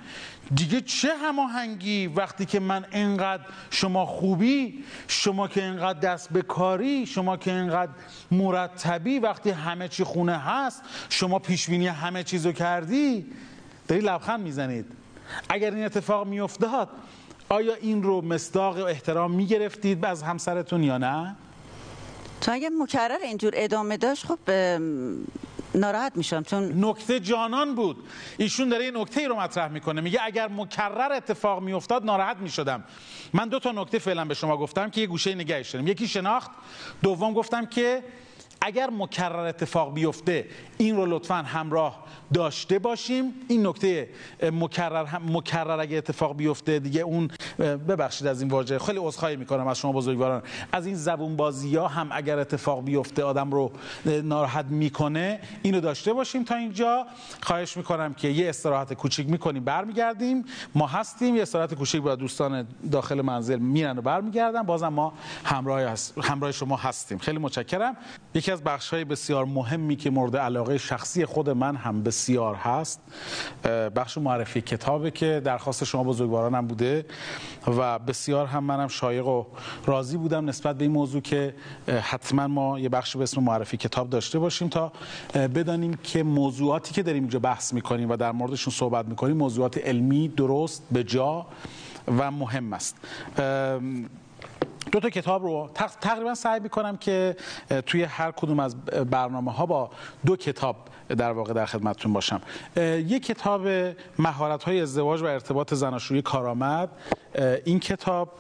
دیگه چه هماهنگی؟ وقتی که من اینقدر شما خوبی شما که اینقدر دست به کاری شما که اینقدر مرتبی وقتی همه چی خونه هست شما پیشبینی همه چیزو کردی داری لبخند می‌زنید. اگر این اتفاق میافتاد آیا این رو مصداق احترام می‌گرفتید از همسرتون یا نه؟
تو اگه مکرر اینجور ادامه داشت خب ناراحت میشم چون
نکته جانان بود. ایشون داره یه نکته ای رو مطرح می‌کنه. میگه اگر مکرر اتفاق میافتاد ناراحت می‌شدم. من دو تا نکته فعلا به شما گفتم که یه گوشه نگهش داریم. یکی شناخت دوم گفتم که اگر مکرر اتفاق بیفته این رو لطفا همراه داشته باشیم. این نکته مکرر هم مکرر اگه اتفاق بیفته دیگه اون ببخشید از این واژه. خیلی عذرخواهی می‌کنم از شما بزرگواران. از این زبون بازی ها هم اگر اتفاق بیفته آدم رو ناراحت می‌کنه اینو داشته باشیم تا اینجا. خواهش می‌کنم که یه استراحت کوچیک می‌کنیم برمیگردیم. ما هستیم یه استراحت کوچیک با دوستان داخل منزل میرن و برمیگردن. بازم ما همراه همراه شما هستیم. خیلی متشکرم. یکی از بخش های بسیار مهمی که مورد علاقه شخصی خود من هم بسیار هست. بخش معرفی کتابه که درخواست شما بزرگوارانم بوده و بسیار هم منم شایق و راضی بودم نسبت به این موضوع که حتما ما یه بخش به اسم معرفی کتاب داشته باشیم تا بدانیم که موضوعاتی که داریم اینجا بحث می‌کنیم و در موردشون صحبت می‌کنیم موضوعات علمی درست به جا و مهم است. دو تا کتاب رو تق- تقریبا سعی می‌کنم که توی هر کدوم از برنامه ها با دو کتاب در واقع در خدمتتون باشم. یک کتاب مهارت های ازدواج و ارتباط زناشویی کارآمد. این کتاب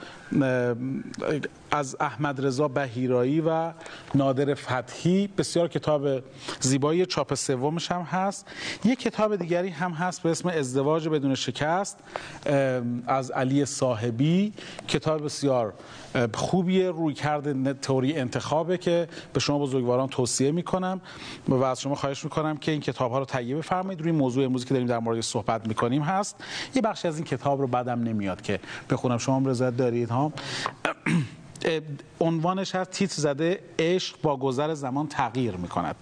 از احمد رضا بهیرایی و نادر فتحی. بسیار کتاب زیبایی چاپ سومش هم هست. یک کتاب دیگری هم هست به اسم ازدواج بدون شکست از علی صاحبی. کتاب بسیار خوبیه روی کرده تئوری انتخابه که به شما بزرگواران توصیه می‌کنم و از شما خواهش می‌کنم که این کتاب ها رو تهیه بفرمایید. روی موضوع امروزی که داریم در موردش صحبت می‌کنیم هست. یه بخشی از این کتاب رو بعدم نمیاد که بخونم. شما رضایت دارید ها؟ عنوانش هست تیتر زده عشق با گذر زمان تغییر می‌کند.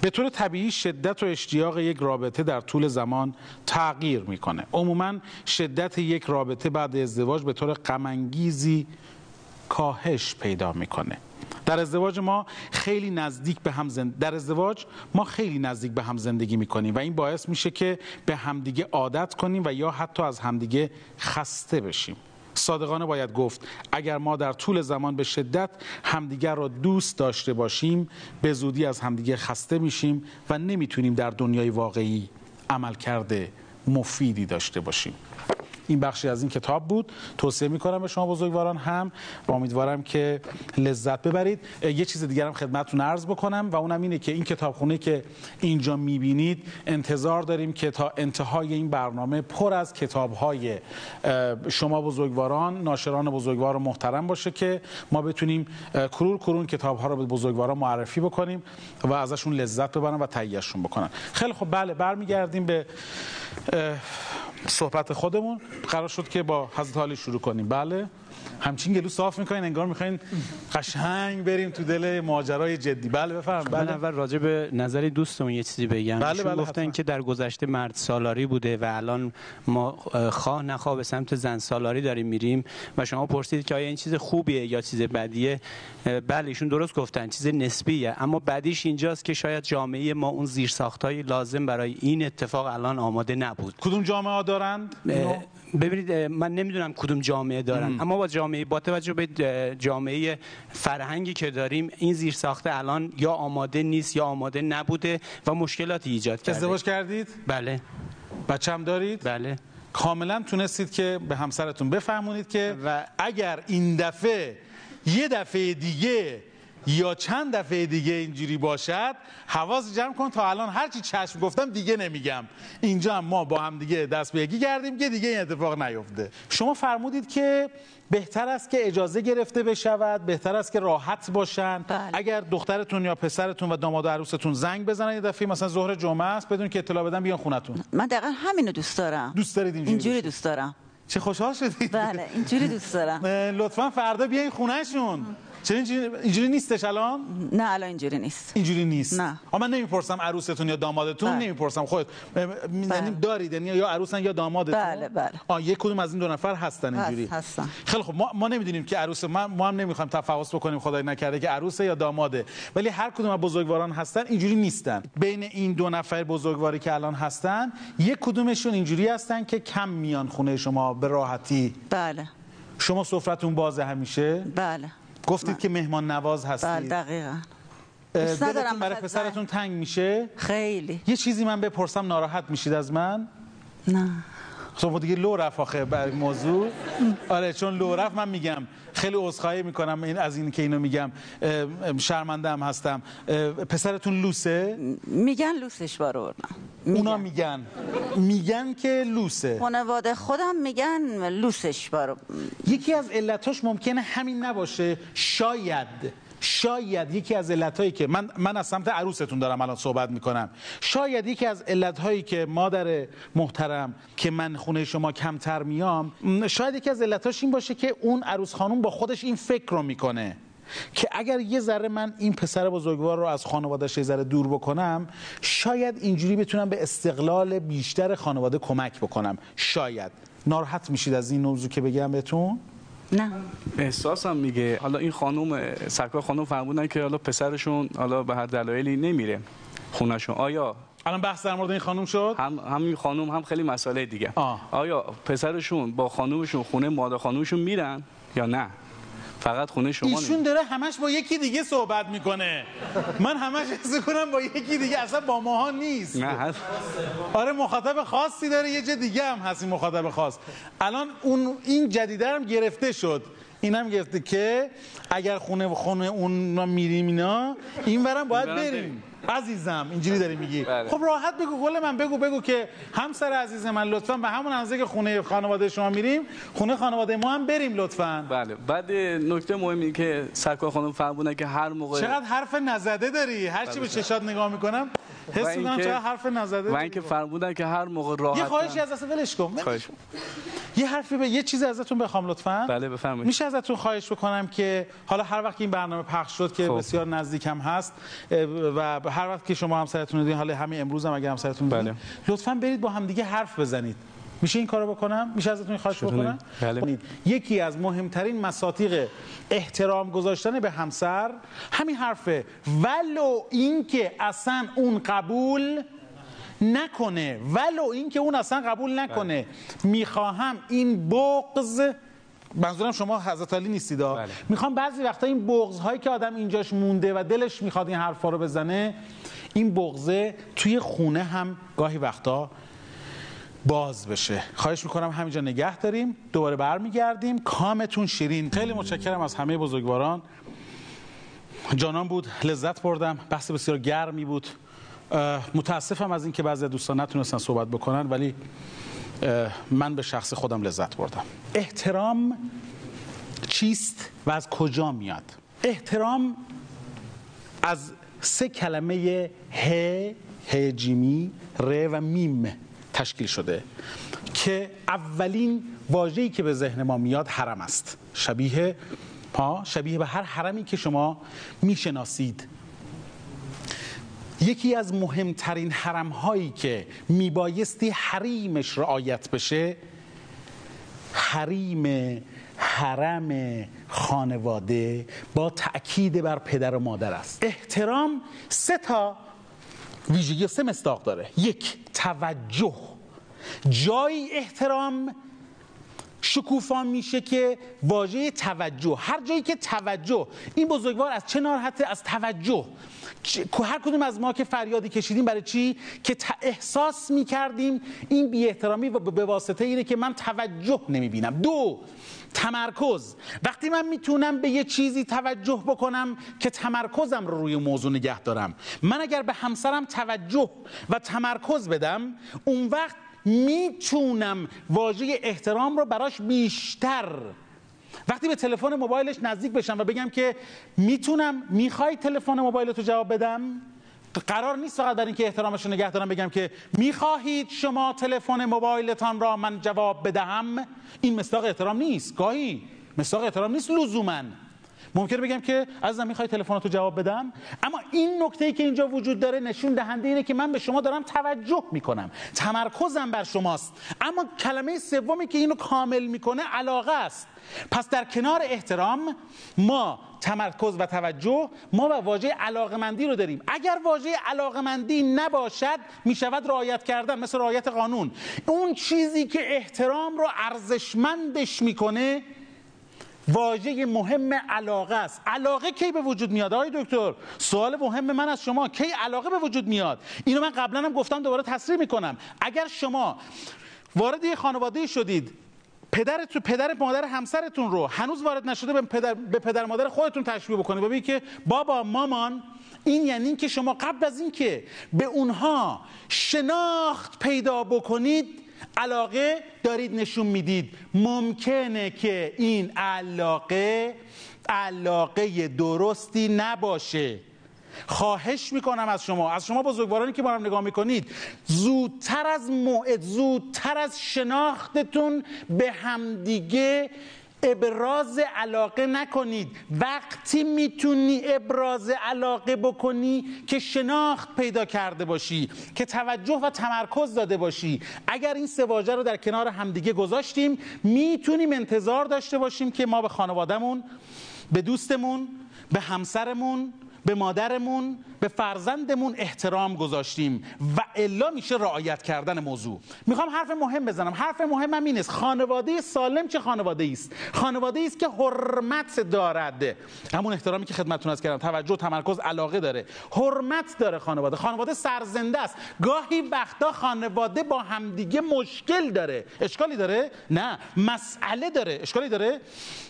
به طور طبیعی شدت و اشتیاق یک رابطه در طول زمان تغییر می‌کنه. عموما شدت یک رابطه بعد ازدواج به طور غمانگیزی کاهش پیدا می‌کنه. در ازدواج ما خیلی نزدیک به هم زند... در ازدواج ما خیلی نزدیک به هم زندگی می‌کنیم و این باعث میشه که به همدیگه عادت کنیم و یا حتی از همدیگه خسته بشیم. صادقانه باید گفت اگر ما در طول زمان به شدت همدیگر را دوست داشته باشیم به زودی از همدیگه خسته میشیم و نمی‌تونیم در دنیای واقعی عمل کرده مفیدی داشته باشیم. این بخشی از این کتاب بود. توصیه می‌کنم به شما بزرگواران هم. و امیدوارم که لذت ببرید. یه چیز دیگرم خدمتتون عرض بکنم و اونم اینه که این کتابخونه که اینجا می‌بینید انتظار داریم که تا انتهای این برنامه پر از کتابهای شما بزرگواران ناشران بزرگوار محترم باشه که ما بتونیم کرور کرون کتابها رو به بزرگواران معرفی بکنیم و ازشون لذت ببرن و تهیهشون بکنن. خیلی خب بله برمیگردیم به صحبت خودمون. قرار شد که با حضرت علی شروع کنیم. بله. همچین گلو صاف می‌کنین انگار می‌خواین قشنگ بریم تو دل ماجرای جدی. بله بفرمایید.
من
بله.
اول راجع به نظر دوستمون یه چیزی بگم.
بله، بله،
گفتن. که در گذشته مرد سالاری بوده و الان ما اه، خواه نخواه به سمت زن سالاری داریم میریم و شما پرسید که آیا این چیز خوبیه یا چیز بدیه؟ بله ایشون درست گفتن چیز نسبیه. اما بدیش اینجاست که شاید جامعه ما اون زیرساختهای لازم برای این اتفاق الان آماده نبود.
کدوم جامعه ها دارند
ببینید من نمی‌دونم کدوم جامعه دارن. اما با جامعه با توجه به جامعه فرهنگی که داریم این زیر ساخته الان یا آماده نیست یا آماده نبوده و مشکلاتی ایجاد کرده.
ازدواج کردید؟
بله.
بچه هم دارید؟
بله.
کاملا تونستید که به همسرتون بفهمونید که اگر این دفعه یه دفعه دیگه یا چند دفعه دیگه اینجوری باشد حواس جمع کن تا الان هرچی چشم گفتم دیگه نمیگم. اینجا هم ما با هم دیگه دست به یکی کردیم که دیگه این اتفاق نیفته. شما فرمودید که بهتر است که اجازه گرفته بشود بهتر است که راحت باشن. اگر دخترتون یا پسرتون و داماد و عروستون زنگ بزنن یه دفعه مثلا ظهر جمعه است بدون که اطلاع بدن بیان خونتون.
من دقیقا همینو دوست دارم.
دوست دارید اینجوری
اینجوری؟ دوست دارم.
چه خوشحال شدید.
بله اینجوری دوست دارم.
لطفا فردا بیاین خونهشون. چرا اینجوری, نیستش الان؟
نه الان اینجوری نیست.
اینجوری نیست.
نه.
من نمی‌پرسم عروستون یا دامادتون
بله.
نمی‌پرسم. خود یعنی دارید یعنی یا عروسن یا دامادتون؟
بله بله.
آ یک کدوم از این دو نفر هستن
هست-
اینجوری.
هستن.
خیلی خب ما, ما نمی‌دونیم که عروس ما, ما هم نمی‌خوایم تفحص بکنیم خدای نکرده که عروسه یا داماده. ولی هر کدوم از بزرگواران هستن اینجوری نیستن. بین این دو نفر بزرگواری که الان هستن یک کدومشون اینجوری هستن که کم میان خونه شما به راحتی.
بله.
شما سفرتون بازه همیشه؟
بله.
گفتید که مهمان نواز هستید.
بله دقیقا.
دلتون برای پسرتون تنگ میشه؟
خیلی.
یه چیزی من بپرسم ناراحت میشید از من؟
نه.
خب دیگه لو رفت آخه بر موضوع. آره چون لو رفت من میگم. خیلی عذرخواهی می‌کنم این از این که اینو میگم. شرمنده هم هستم. پسرتون لوسه؟
میگن لوسش بارو
اونا میگن. میگن که لوسه.
خانواده خودم میگن لوسش بارو
یکی از علتاش ممکنه همین نباشه. شاید. شاید یکی از علتهایی که من من از سمت عروستون دارم الان صحبت می‌کنم. شاید یکی از علتهایی که مادر محترم که من خونه شما کمتر میام شاید یکی از علتاش این باشه که اون عروس خانم با خودش این فکر رو می‌کنه که اگر یه ذره من این پسر بزرگوار رو از خانوادهش یه ذره دور بکنم شاید اینجوری بتونم به استقلال بیشتر خانواده کمک بکنم. شاید. ناراحت میشید از این موضوع که بگم بهتون؟
نه.
احساسم میگه. حالا این خانم سرکار خانم فرمودن که حالا پسرشون حالا به هر دلایلی نمیره خونهشون آیا؟
الان بحث در مورد این خانم شد؟
هم همین خانم هم خیلی مسئله دیگه. آیا پسرشون با خانومشون خونه مادر خانومشون میرن یا نه؟ فقط خونه شما
ایشون داره همش با یکی دیگه صحبت می‌کنه. من همش حس کنم با یکی دیگه اصلا با ماها نیست.
نه هست
آره مخاطب خاصی داره یه جا دیگه هم هست این مخاطب خاص. الان اون این جدیده هم گرفته شد. این هم گرفته که اگر خونه خونه اون میریم اینا این برم باید بریم. عزیزم اینجوری داری میگی. خب راحت بگو گل من بگو بگو که همسر عزیز من لطفا به همون اندازه که خونه خانواده شما میریم خونه خانواده ما هم بریم لطفا.
بله. بعد نکته مهمی که سرکار خانم فرمودن که هر موقع
چقدر حرف نزده داری؟ هر چی به چشات نگاه می‌کنم حس می‌کنم چقدر حرف نزده
و اینکه فرمودن که هر موقع راحت
یه خواهشی از دست ولش کن.
خواهش
یه حرفی به یه چیزی ازتون بخوام لطفا.
بله بفرمایید.
میشه ازتون خواهش بکنم که حالا هر وقت این برنامه پخش شد که
خب.
بسیار نزدیکم هست و هر وقت که شما همسرتون رو دیدین حالا همین امروز هم اگه همسرتون رو دیدین، لطفا برید با هم دیگه حرف بزنید. میشه این کارو بکنم؟ میشه ازتون خواهش؟ بکنم؟
بله.
یکی از مهمترین مساطیق احترام گذاشتن به همسر همین حرفه. ولو اینکه اصلا اون قبول نکنه. ولو اینکه اون اصلا قبول نکنه. می‌خواهم این بغض منظورم شما حضرت علی نیستید بله. می‌خوام بعضی وقتا این بغض هایی که آدم اینجاش مونده و دلش می‌خواد این حرفا رو بزنه این بغضه توی خونه هم گاهی وقتا باز بشه. خواهش می‌کنم همینجا نگه داریم. دوباره برمیگردیم. کامتون شیرین. خیلی متشکرم از همه بزرگواران. جانان بود لذت بردم. بحث بسیار گرمی بود. متاسفم از اینکه بعضی دوستان نتونستن صحبت بکنن ولی من به شخص خودم لذت بردم. احترام چیست و از کجا میاد؟ احترام از سه کلمه ه ه جیمی ر و میم تشکیل شده که اولین واژه‌ای که به ذهن ما میاد حرم است. شبیه ها شبیه به هر حرمی که شما می‌شناسید. یکی از مهمترین حرم هایی که میبایستی حریمش رعایت بشه حریم حرم خانواده با تأکید بر پدر و مادر است. احترام سه تا ویژگی سه مستاق داره. یک توجه. جایی احترام شکوفا میشه که واژه توجه هر جایی که توجه این بزرگوار از چه ناراحته از توجه. هر کدوم از ما که فریادی کشیدیم برای چی؟ که احساس می‌کردیم این بی احترامی و به واسطه اینه که من توجه نمی‌بینم. دو تمرکز. وقتی من می‌تونم به یه چیزی توجه بکنم که تمرکزم رو روی موضوع نگه دارم. من اگر به همسرم توجه و تمرکز بدم اون وقت می‌تونم واژه احترام رو براش بیشتر. وقتی به تلفن موبایلش نزدیک بشم و بگم که می‌تونم می‌خوای تلفن موبایل تو جواب بدم؟ قرار نیست فقط در اینکه احترامش رو نگه دارم بگم که می‌خواهید شما تلفن موبایلتان را من جواب بدهم؟ این مصداق احترام نیست گاهی مصداق احترام نیست لزوما. ممکنه بگم که عزیزم می‌خوای تلفناتو جواب بدم؟ اما این نکته ای که اینجا وجود داره نشون دهنده اینه که من به شما دارم توجه می‌کنم. تمرکزم بر شماست. اما کلمه سومی که اینو کامل می‌کنه علاقه است. پس در کنار احترام ما تمرکز و توجه ما و واژه علاقمندی رو داریم. اگر واژه علاقمندی نباشد می‌شود رعایت کردن مثل رعایت قانون. اون چیزی که احترام رو ارزشمندش می‌کنه واژه مهم علاقه است. علاقه کی به وجود میاد؟ آقای دکتر سوال مهم من از شما. کی علاقه به وجود میاد؟ اینو من قبلا هم گفتم دوباره تصریح می‌کنم. اگر شما وارد یه خانواده شدید پدرتون پدر مادر همسرتون رو هنوز وارد نشده به پدر, به پدر مادر خودتون تشبیه بکنید. ببینید که بابا مامان این یعنی که شما قبل از اینکه به اونها شناخت پیدا بکنید علاقه دارید نشون می‌دید. ممکنه که این علاقه علاقه درستی نباشه. خواهش می‌کنم از شما. از شما بزرگوارانی که با هم نگاه می‌کنید زودتر از موعد زودتر از شناختتون به همدیگه ابراز علاقه نکنید. وقتی می‌تونی ابراز علاقه بکنی که شناخت پیدا کرده باشی که توجه و تمرکز داده باشی. اگر این سه واژه رو در کنار همدیگه گذاشتیم می‌تونیم انتظار داشته باشیم که ما به خانوادهمون به دوستمون به همسرمون به مادرمون به فرزندمون احترام گذاشتیم و الا میشه رعایت کردن موضوع. می‌خوام حرف مهم بزنم. حرف مهمم این است خانواده سالم چه خانواده است خانواده است که حرمت دارد. همون احترامی که خدمتتون از کردم توجه تمرکز علاقه داره. حرمت داره خانواده. خانواده سرزنده است. گاهی وقتا خانواده با همدیگه مشکل داره. اشکالی داره؟ نه. مسئله داره. اشکالی داره؟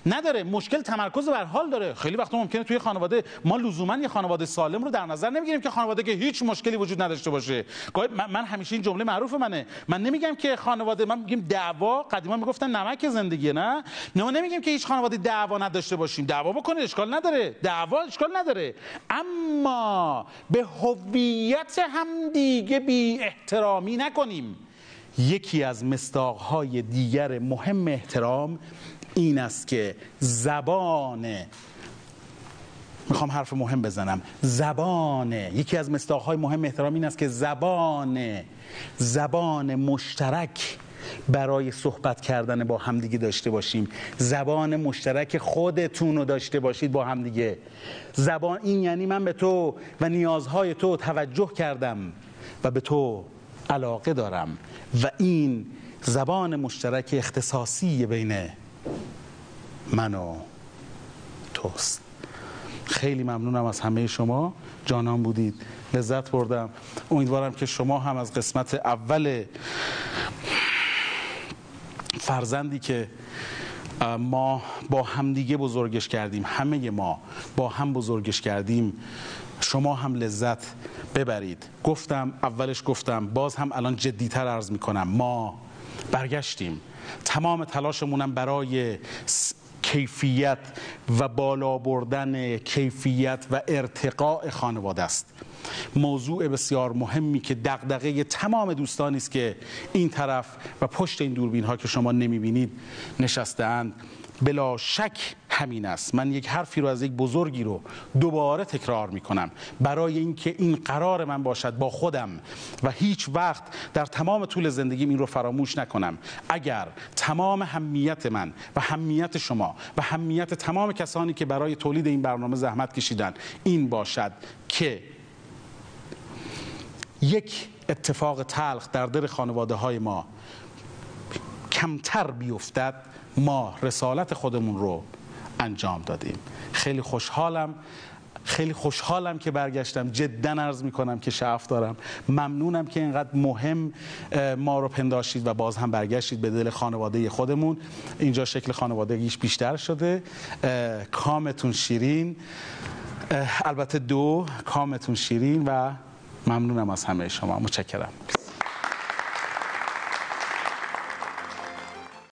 نداره. مشکل تمرکز بر حال داره. خیلی وقتا ممکنه توی خانواده ما لزوما یه خانواده سالم رو در نظر نمی‌گیریم که خانواده که هیچ مشکلی وجود نداشته باشه. من همیشه این جمله معروف منه. من نمیگم که خانواده من میگیم دعوا قدیما می‌گفتن نمک زندگی نه؟ نه نمیگیم که هیچ خانواده دعوا نداشته باشیم. دعوا بکنه اشکال نداره. دعوا اشکال نداره. اما به هویت هم دیگه بی احترامی نکنیم. یکی از مستاقهای دیگر مهم احترام این است که زبان می‌خوام حرف مهم بزنم. زبان. یکی از مستاقهای مهم احترام این است که زبان زبان مشترک برای صحبت کردن با همدیگه داشته باشیم. زبان مشترک خودتون رو داشته باشید با همدیگه. زبان این یعنی من به تو و نیازهای تو توجه کردم و به تو علاقه دارم. و این زبان مشترک اختصاصی بین من و توست. خیلی ممنونم از همه شما. جانان بودید. لذت بردم. امیدوارم که شما هم از قسمت اول فرزندی که ما با همدیگه بزرگش کردیم همه ما با هم بزرگش کردیم شما هم لذت ببرید. گفتم اولش گفتم باز هم الان جدیتر عرض می‌کنم. ما برگشتیم. تمام تلاشمونم برای کیفیت و بالا بردن کیفیت و ارتقاء خانواده است. موضوع بسیار مهمی که دغدغه تمام دوستانی است که این طرف و پشت این دوربین ها که شما نمی‌بینید نشسته اند بلا شک همین است. من یک حرفی رو از یک بزرگی رو دوباره تکرار می کنم برای اینکه این قرار من باشد با خودم و هیچ وقت در تمام طول زندگیم این رو فراموش نکنم. اگر تمام همیت من و همیت شما و همیت تمام کسانی که برای تولید این برنامه زحمت کشیدن این باشد که یک اتفاق تلخ در دل خانواده های ما کمتر بیفتد ما رسالت خودمون رو انجام دادیم خیلی خوشحالم. خیلی خوشحالم که برگشتم. جدا عرض می‌کنم که شعف دارم. ممنونم که اینقدر مهم ما رو پنداشتید و باز هم برگشتید به دل خانواده خودمون. اینجا شکل خانوادگیش بیشتر شده. کامتون شیرین. البته دو کامتون شیرین و ممنونم از همه شما. متشکرم.